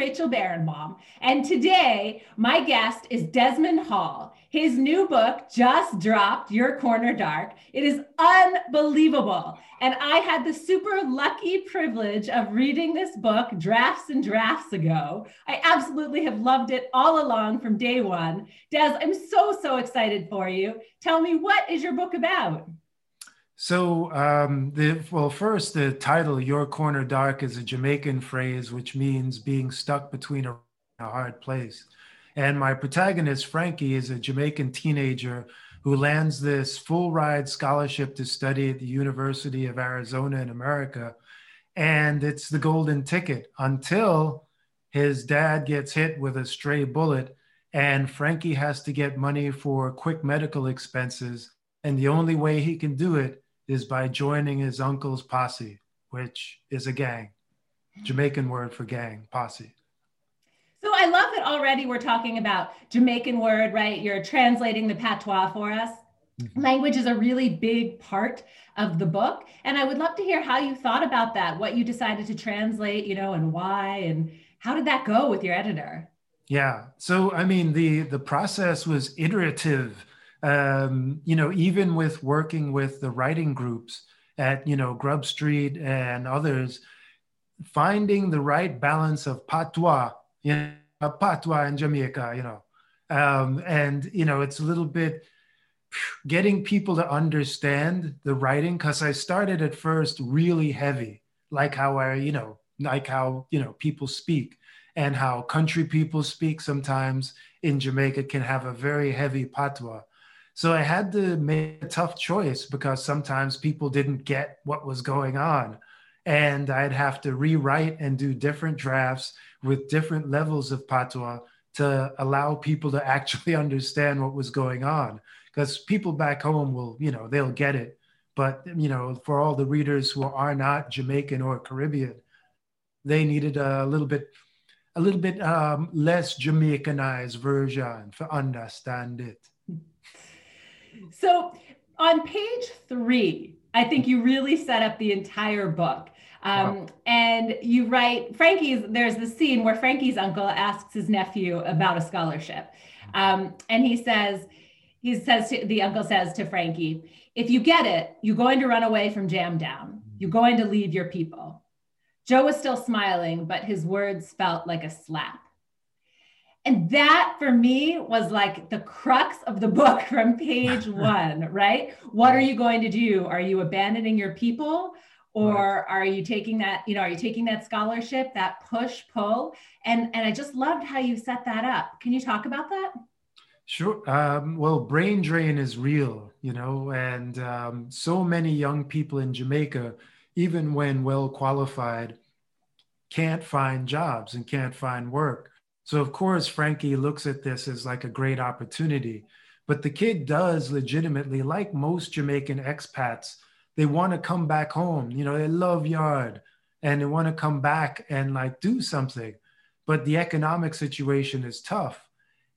Rachel Barenbaum, and today my guest is Desmond Hall. His new book just dropped, Your Corner Dark. It is unbelievable. And I had the super lucky privilege of reading this book drafts and drafts ago. I absolutely have loved it all along from day one. Des, I'm so, so excited for you. Tell me, what is your book about? So, um, the well, first, the title "Your Corner Dark" is a Jamaican phrase which means being stuck between a, a hard place. And my protagonist, Frankie, is a Jamaican teenager who lands this full ride scholarship to study at the University of Arizona in America. And it's the golden ticket until his dad gets hit with a stray bullet, and Frankie has to get money for quick medical expenses. And the only way he can do it is by joining his uncle's posse, which is a gang, Jamaican word for gang, posse. So I love that already we're talking about Jamaican word, right? You're translating the patois for us. Mm-hmm. Language is a really big part of the book. And I would love to hear how you thought about that, what you decided to translate, you know, and why, and how did that go with your editor? Yeah. So, I mean, the, the process was iterative. Um, you know, even with working with the writing groups at, you know, Grub Street and others, finding the right balance of patois you know, patois in Jamaica, you know. Um, and, you know, it's a little bit getting people to understand the writing because I started at first really heavy, like how I, you know, like how, you know, people speak and how country people speak sometimes in Jamaica can have a very heavy patois. So I had to make a tough choice because sometimes people didn't get what was going on. And I'd have to rewrite and do different drafts with different levels of patois to allow people to actually understand what was going on. Because people back home will you know they'll get it. But you know for all the readers who are not jamaican or caribbean they needed a little bit a little bit um, less jamaicanized version to understand it so on page three i think you really set up the entire book um, wow. And you write Frankie's, there's the scene where Frankie's uncle asks his nephew about a scholarship. Um, and he says, he says, to, the uncle says to Frankie, if you get it, you're going to run away from Jam Down. You're going to leave your people. Joe was still smiling, but his words felt like a slap. And that for me was like the crux of the book from page one, right? What are you going to do? Are you abandoning your people? or are you taking that you know are you taking that scholarship that push pull? And and i just loved how you set that up. Can you talk about that? Sure. Um, well brain drain is real you know and um, so many young people in jamaica even when well qualified can't find jobs and can't find work so of course frankie looks at this as like a great opportunity but the kid does legitimately like most jamaican expats they want to come back home. You know, they love yard and they want to come back and like do something. But the economic situation is tough.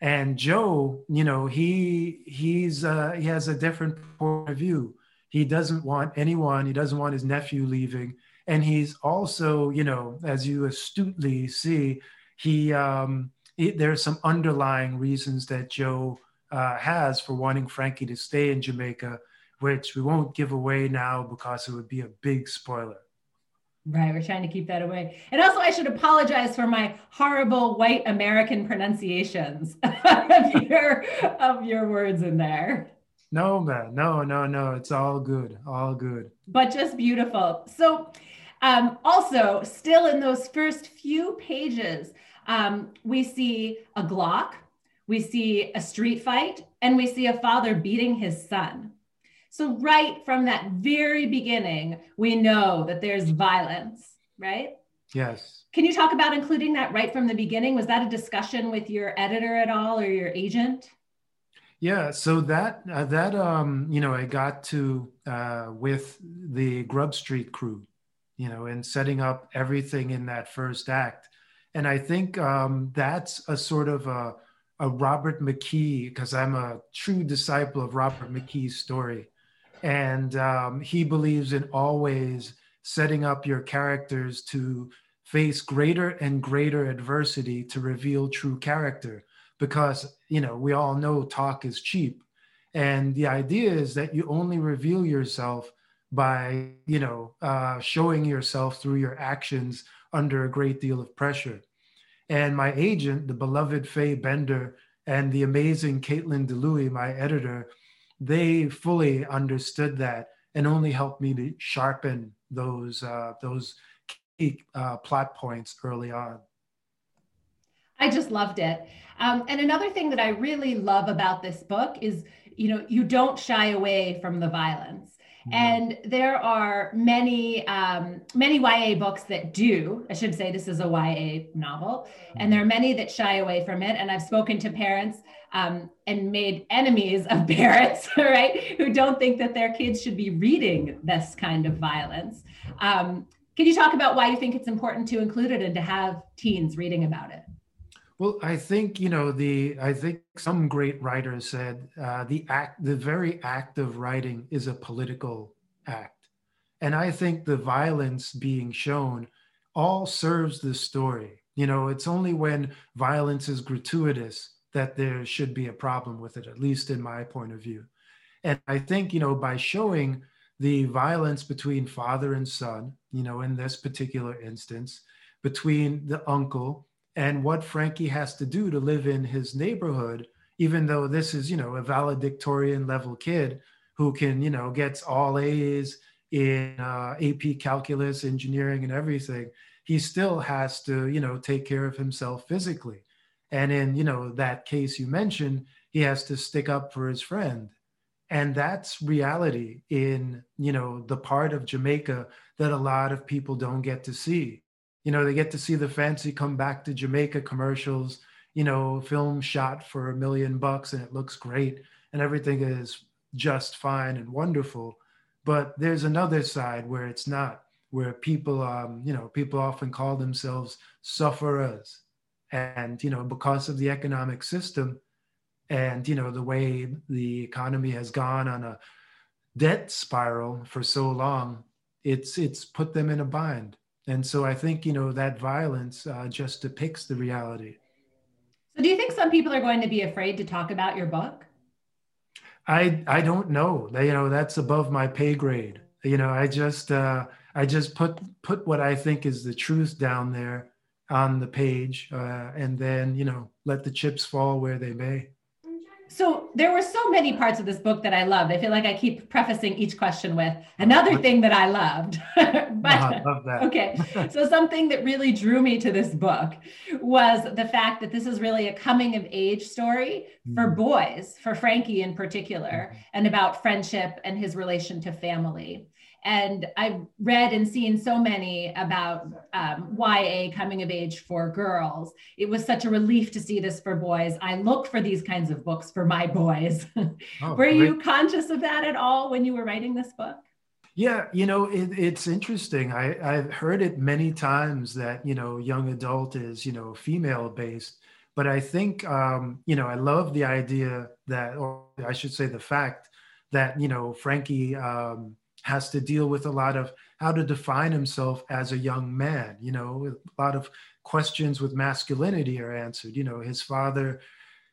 And Joe, you know, he he's uh, he has a different point of view. He doesn't want anyone. He doesn't want his nephew leaving. And he's also, you know, as you astutely see, he um, are some underlying reasons that Joe uh, has for wanting Frankie to stay in Jamaica which we won't give away now because it would be a big spoiler. Right, we're trying to keep that away. And also, I should apologize for my horrible white American pronunciations of your of your words in there. No, man, no, no, no. It's all good, all good. But just beautiful. So, um, also, still in those first few pages, um, we see a Glock, we see a street fight, and we see a father beating his son. So, right from that very beginning, we know that there's violence, right? Yes. Can you talk about including that right from the beginning? Was that a discussion with your editor at all or your agent? Yeah, so that uh, that um, you know I got to uh, with the Grub Street crew, you know, and setting up everything in that first act, and I think um, that's a sort of a, a Robert McKee because I'm a true disciple of Robert McKee's story and um, he believes in always setting up your characters to face greater and greater adversity to reveal true character because, you know, we all know talk is cheap. And the idea is that you only reveal yourself by, you know, uh, showing yourself through your actions under a great deal of pressure. And my agent, the beloved Faye Bender, and the amazing Caitlyn Dlouhy, my editor, they fully understood that and only helped me to sharpen those uh, those key uh, plot points early on. I just loved it. Um, and another thing that I really love about this book is, you know, you don't shy away from the violence. And there are many, um, many YA books that do. I should say this is a YA novel, and there are many that shy away from it. And I've spoken to parents um, and made enemies of parents, right, who don't think that their kids should be reading this kind of violence. Um, can you talk about why you think it's important to include it and to have teens reading about it? Well, I think you know the. I think some great writers said uh, the act, the very act of writing, is a political act, and I think the violence being shown all serves the story. You know, it's only when violence is gratuitous that there should be a problem with it, at least in my point of view. And I think you know by showing the violence between father and son, you know, in this particular instance, between the uncle and what Frankie has to do to live in his neighborhood, even though this is, you know, a valedictorian level kid who can, you know, gets all A's in uh, AP calculus, engineering, and everything, he still has to, you know, take care of himself physically. And in, you know, that case you mentioned, he has to stick up for his friend. And that's reality in, you know, the part of Jamaica that a lot of people don't get to see you know they get to see the fancy come back to jamaica commercials you know film shot for a million bucks and it looks great and everything is just fine and wonderful. But there's another side where it's not where people um, you know people often call themselves sufferers and you know because of the economic system and you know the way the economy has gone on a debt spiral for so long it's it's put them in a bind and so I think, you know, that violence uh, just depicts the reality. So do you think some people are going to be afraid to talk about your book? I I don't know. You know, that's above my pay grade. You know, I just uh, I just put put what I think is the truth down there on the page, uh, and then you know let the chips fall where they may. So there were so many parts of this book that I loved. I feel like I keep prefacing each question with another thing that I loved. but, I love that. okay. So something that really drew me to this book was the fact that this is really a coming of age story for mm-hmm. boys, for Frankie in particular, mm-hmm. and about friendship and his relation to family. And I've read and seen so many about um, YA coming of age for girls. It was such a relief to see this for boys. I look for these kinds of books for my boys. Oh, were great. you conscious of that at all when you were writing this book? Yeah, you know, it, it's interesting. I, I've heard it many times that, you know, young adult is, you know, female based. But I think, um, you know, I love the idea that, or I should say the fact that, you know, Frankie, um, has to deal with a lot of how to define himself as a young man. You know, a lot of questions with masculinity are answered. You know, his father,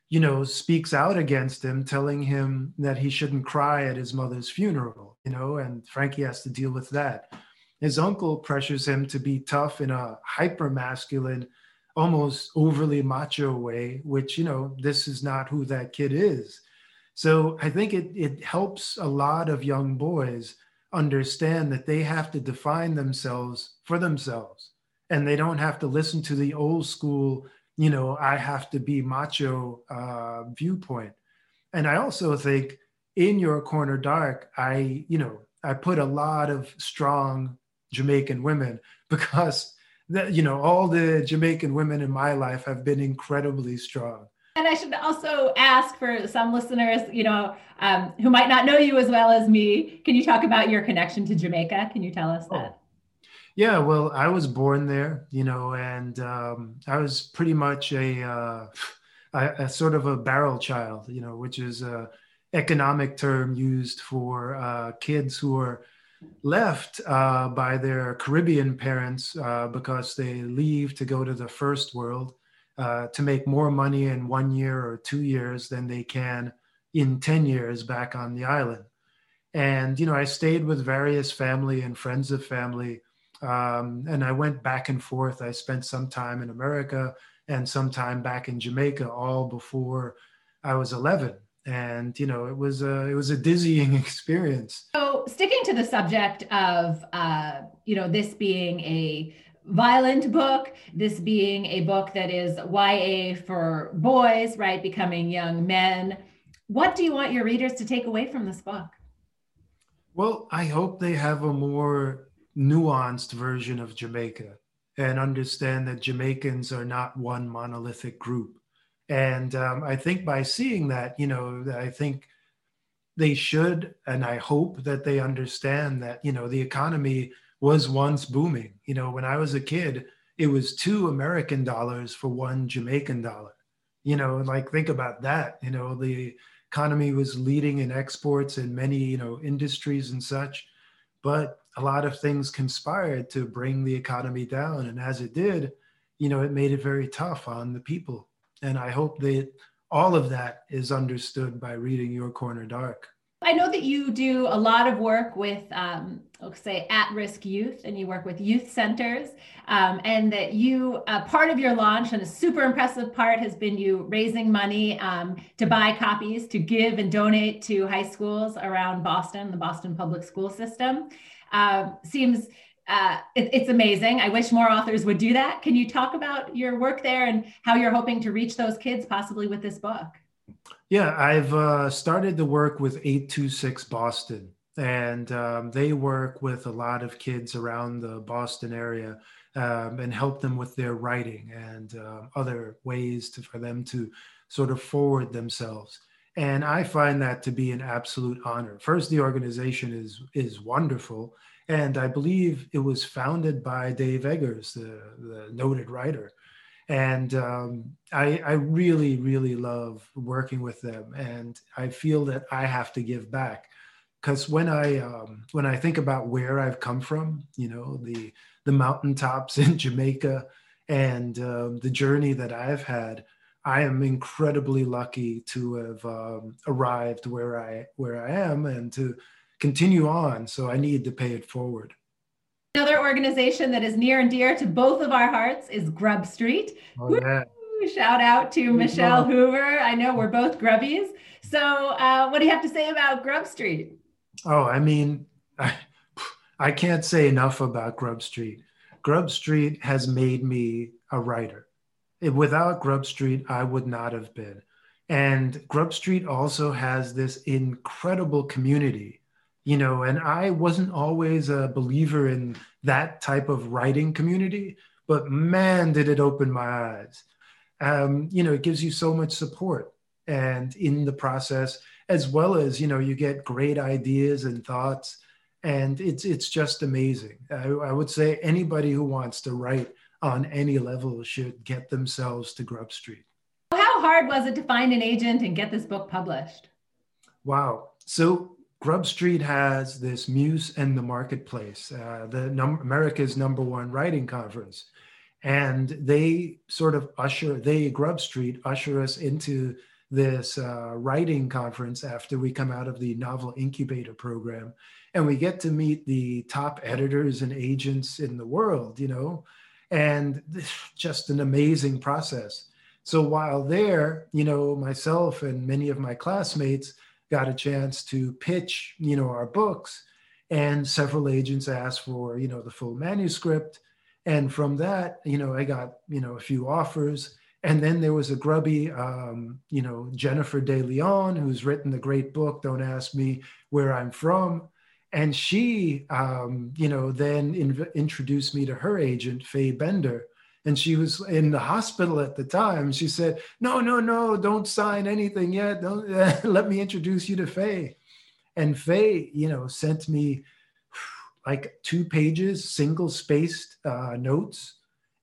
you know, speaks out against him, telling him that he shouldn't cry at his mother's funeral, you know, and Frankie has to deal with that. His uncle pressures him to be tough in a hyper masculine, almost overly macho way, which, you know, this is not who that kid is. So I think it, it helps a lot of young boys understand that they have to define themselves for themselves. And they don't have to listen to the old school you know i have to be macho uh, viewpoint. And i also think in your corner dark i you know i put a lot of strong jamaican women because that you know all the jamaican women in my life have been incredibly strong and I should also ask for some listeners, you know, um, who might not know you as well as me. Can you talk about your connection to Jamaica? Can you tell us that? Oh. Yeah, well, I was born there, you know, and um, I was pretty much a, uh, a, a, sort of a barrel child, you know, which is a economic term used for uh, kids who are left uh, by their Caribbean parents uh, because they leave to go to the first world uh, to make more money in one year or two years than they can in 10 years back on the island. And, you know, I stayed with various family and friends of family. Um, and I went back and forth. I spent some time in America and some time back in Jamaica, all before I was 11 and you know it was a it was a dizzying experience so sticking to the subject of uh, you know this being a violent book this being a book that is ya for boys right becoming young men. What do you want your readers to take away from this book? Well i hope they have a more nuanced version of jamaica and understand that jamaicans are not one monolithic group. And um, I think by seeing that, you know, I think they should, and I hope that they understand that, you know, the economy was once booming. You know, when I was a kid, it was two American dollars for one Jamaican dollar. You know, like think about that. You know, the economy was leading in exports in many, you know, industries and such. But a lot of things conspired to bring the economy down. And as it did, you know, it made it very tough on the people. And I hope that all of that is understood by reading Your Corner Dark. I know that you do a lot of work with, um, let's say, at risk youth, and you work with youth centers, um, and that you, uh, part of your launch, and a super impressive part has been you raising money um, to buy copies to give and donate to high schools around Boston, the Boston public school system. Uh, seems uh, it, it's amazing. I wish more authors would do that. Can you talk about your work there and how you're hoping to reach those kids possibly with this book? Yeah, I've uh, started to work with 826 Boston, and um, they work with a lot of kids around the Boston area um, and help them with their writing and uh, other ways to, for them to sort of forward themselves. And I find that to be an absolute honor. First, the organization is is wonderful and I believe it was founded by Dave Eggers, the, the noted writer. And um, I, I really, really love working with them, and I feel that I have to give back because when I um, when I think about where I've come from, you know, the the mountaintops in Jamaica and um, the journey that I've had, I am incredibly lucky to have um, arrived where I where I am and to continue on. So I need to pay it forward. Another organization that is near and dear to both of our hearts is Grub Street. Oh, yeah. Shout out to Michelle Hoover. I know we're both grubbies. So, uh, what do you have to say about Grub Street? Oh, I mean, I, I can't say enough about Grub Street. Grub Street has made me a writer. Without Grub Street, I would not have been. And Grub Street also has this incredible community you know and i wasn't always a believer in that type of writing community but man did it open my eyes. Um, you know it gives you so much support and in the process as well as you know you get great ideas and thoughts and it's it's just amazing. I, I would say anybody who wants to write on any level should get themselves to grub street. How hard was it to find an agent and get this book published? Wow. So Grub Street has this Muse and the Marketplace, uh, the num- America's number one writing conference, and they sort of usher they Grub Street usher us into this uh, writing conference after we come out of the novel incubator program, and we get to meet the top editors and agents in the world, you know, and just an amazing process. So while there, you know, myself and many of my classmates got a chance to pitch, you know, our books, and several agents asked for, you know, the full manuscript. And from that, you know, I got, you know, a few offers. And then there was a grubby, um, you know, Jennifer De Leon, who's written the great book, Don't Ask Me Where I'm From. And she, um, you know, then in- introduced me to her agent, Faye Bender, and she was in the hospital at the time. She said, "No, no, no, don't sign anything yet. Don't let me introduce you to Faye." And Faye, you know, sent me like two pages, single spaced uh, notes,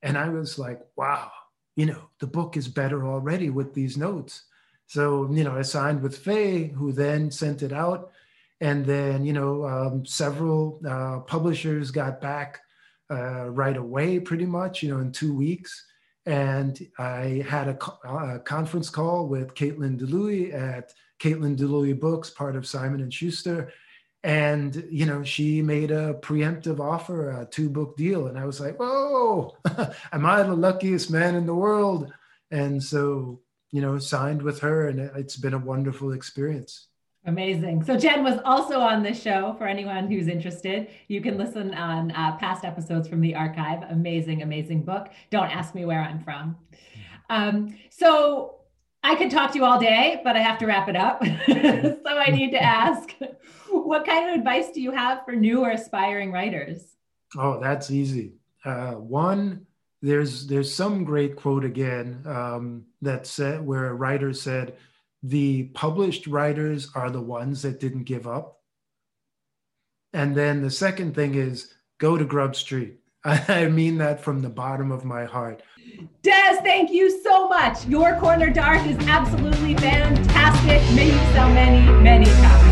and I was like, "Wow, you know, the book is better already with these notes." So, you know, I signed with Faye, who then sent it out. And then, you know, um, several uh, publishers got back uh, right away, pretty much, you know, in two weeks. And I had a, a conference call with Caitlyn Dlouhy at Caitlyn Dlouhy Books, part of Simon and Schuster. And, you know, she made a preemptive offer, a two book deal. And I was like, whoa, am I the luckiest man in the world? And so, you know, signed with her, and it's been a wonderful experience. Amazing. So Jen was also on this show for anyone who's interested. You can listen on uh, past episodes from the archive. Amazing, amazing book. Don't ask me where I'm from. Um, so I could talk to you all day, but I have to wrap it up. so I need to ask what kind of advice do you have for new or aspiring writers? Oh, that's easy. Uh, one, there's there's some great quote again um, that said where a writer said, the published writers are the ones that didn't give up. And then the second thing is go to Grub Street. I mean that from the bottom of my heart. Des, thank you so much. Your Corner Dark is absolutely fantastic. May you sell many, many copies.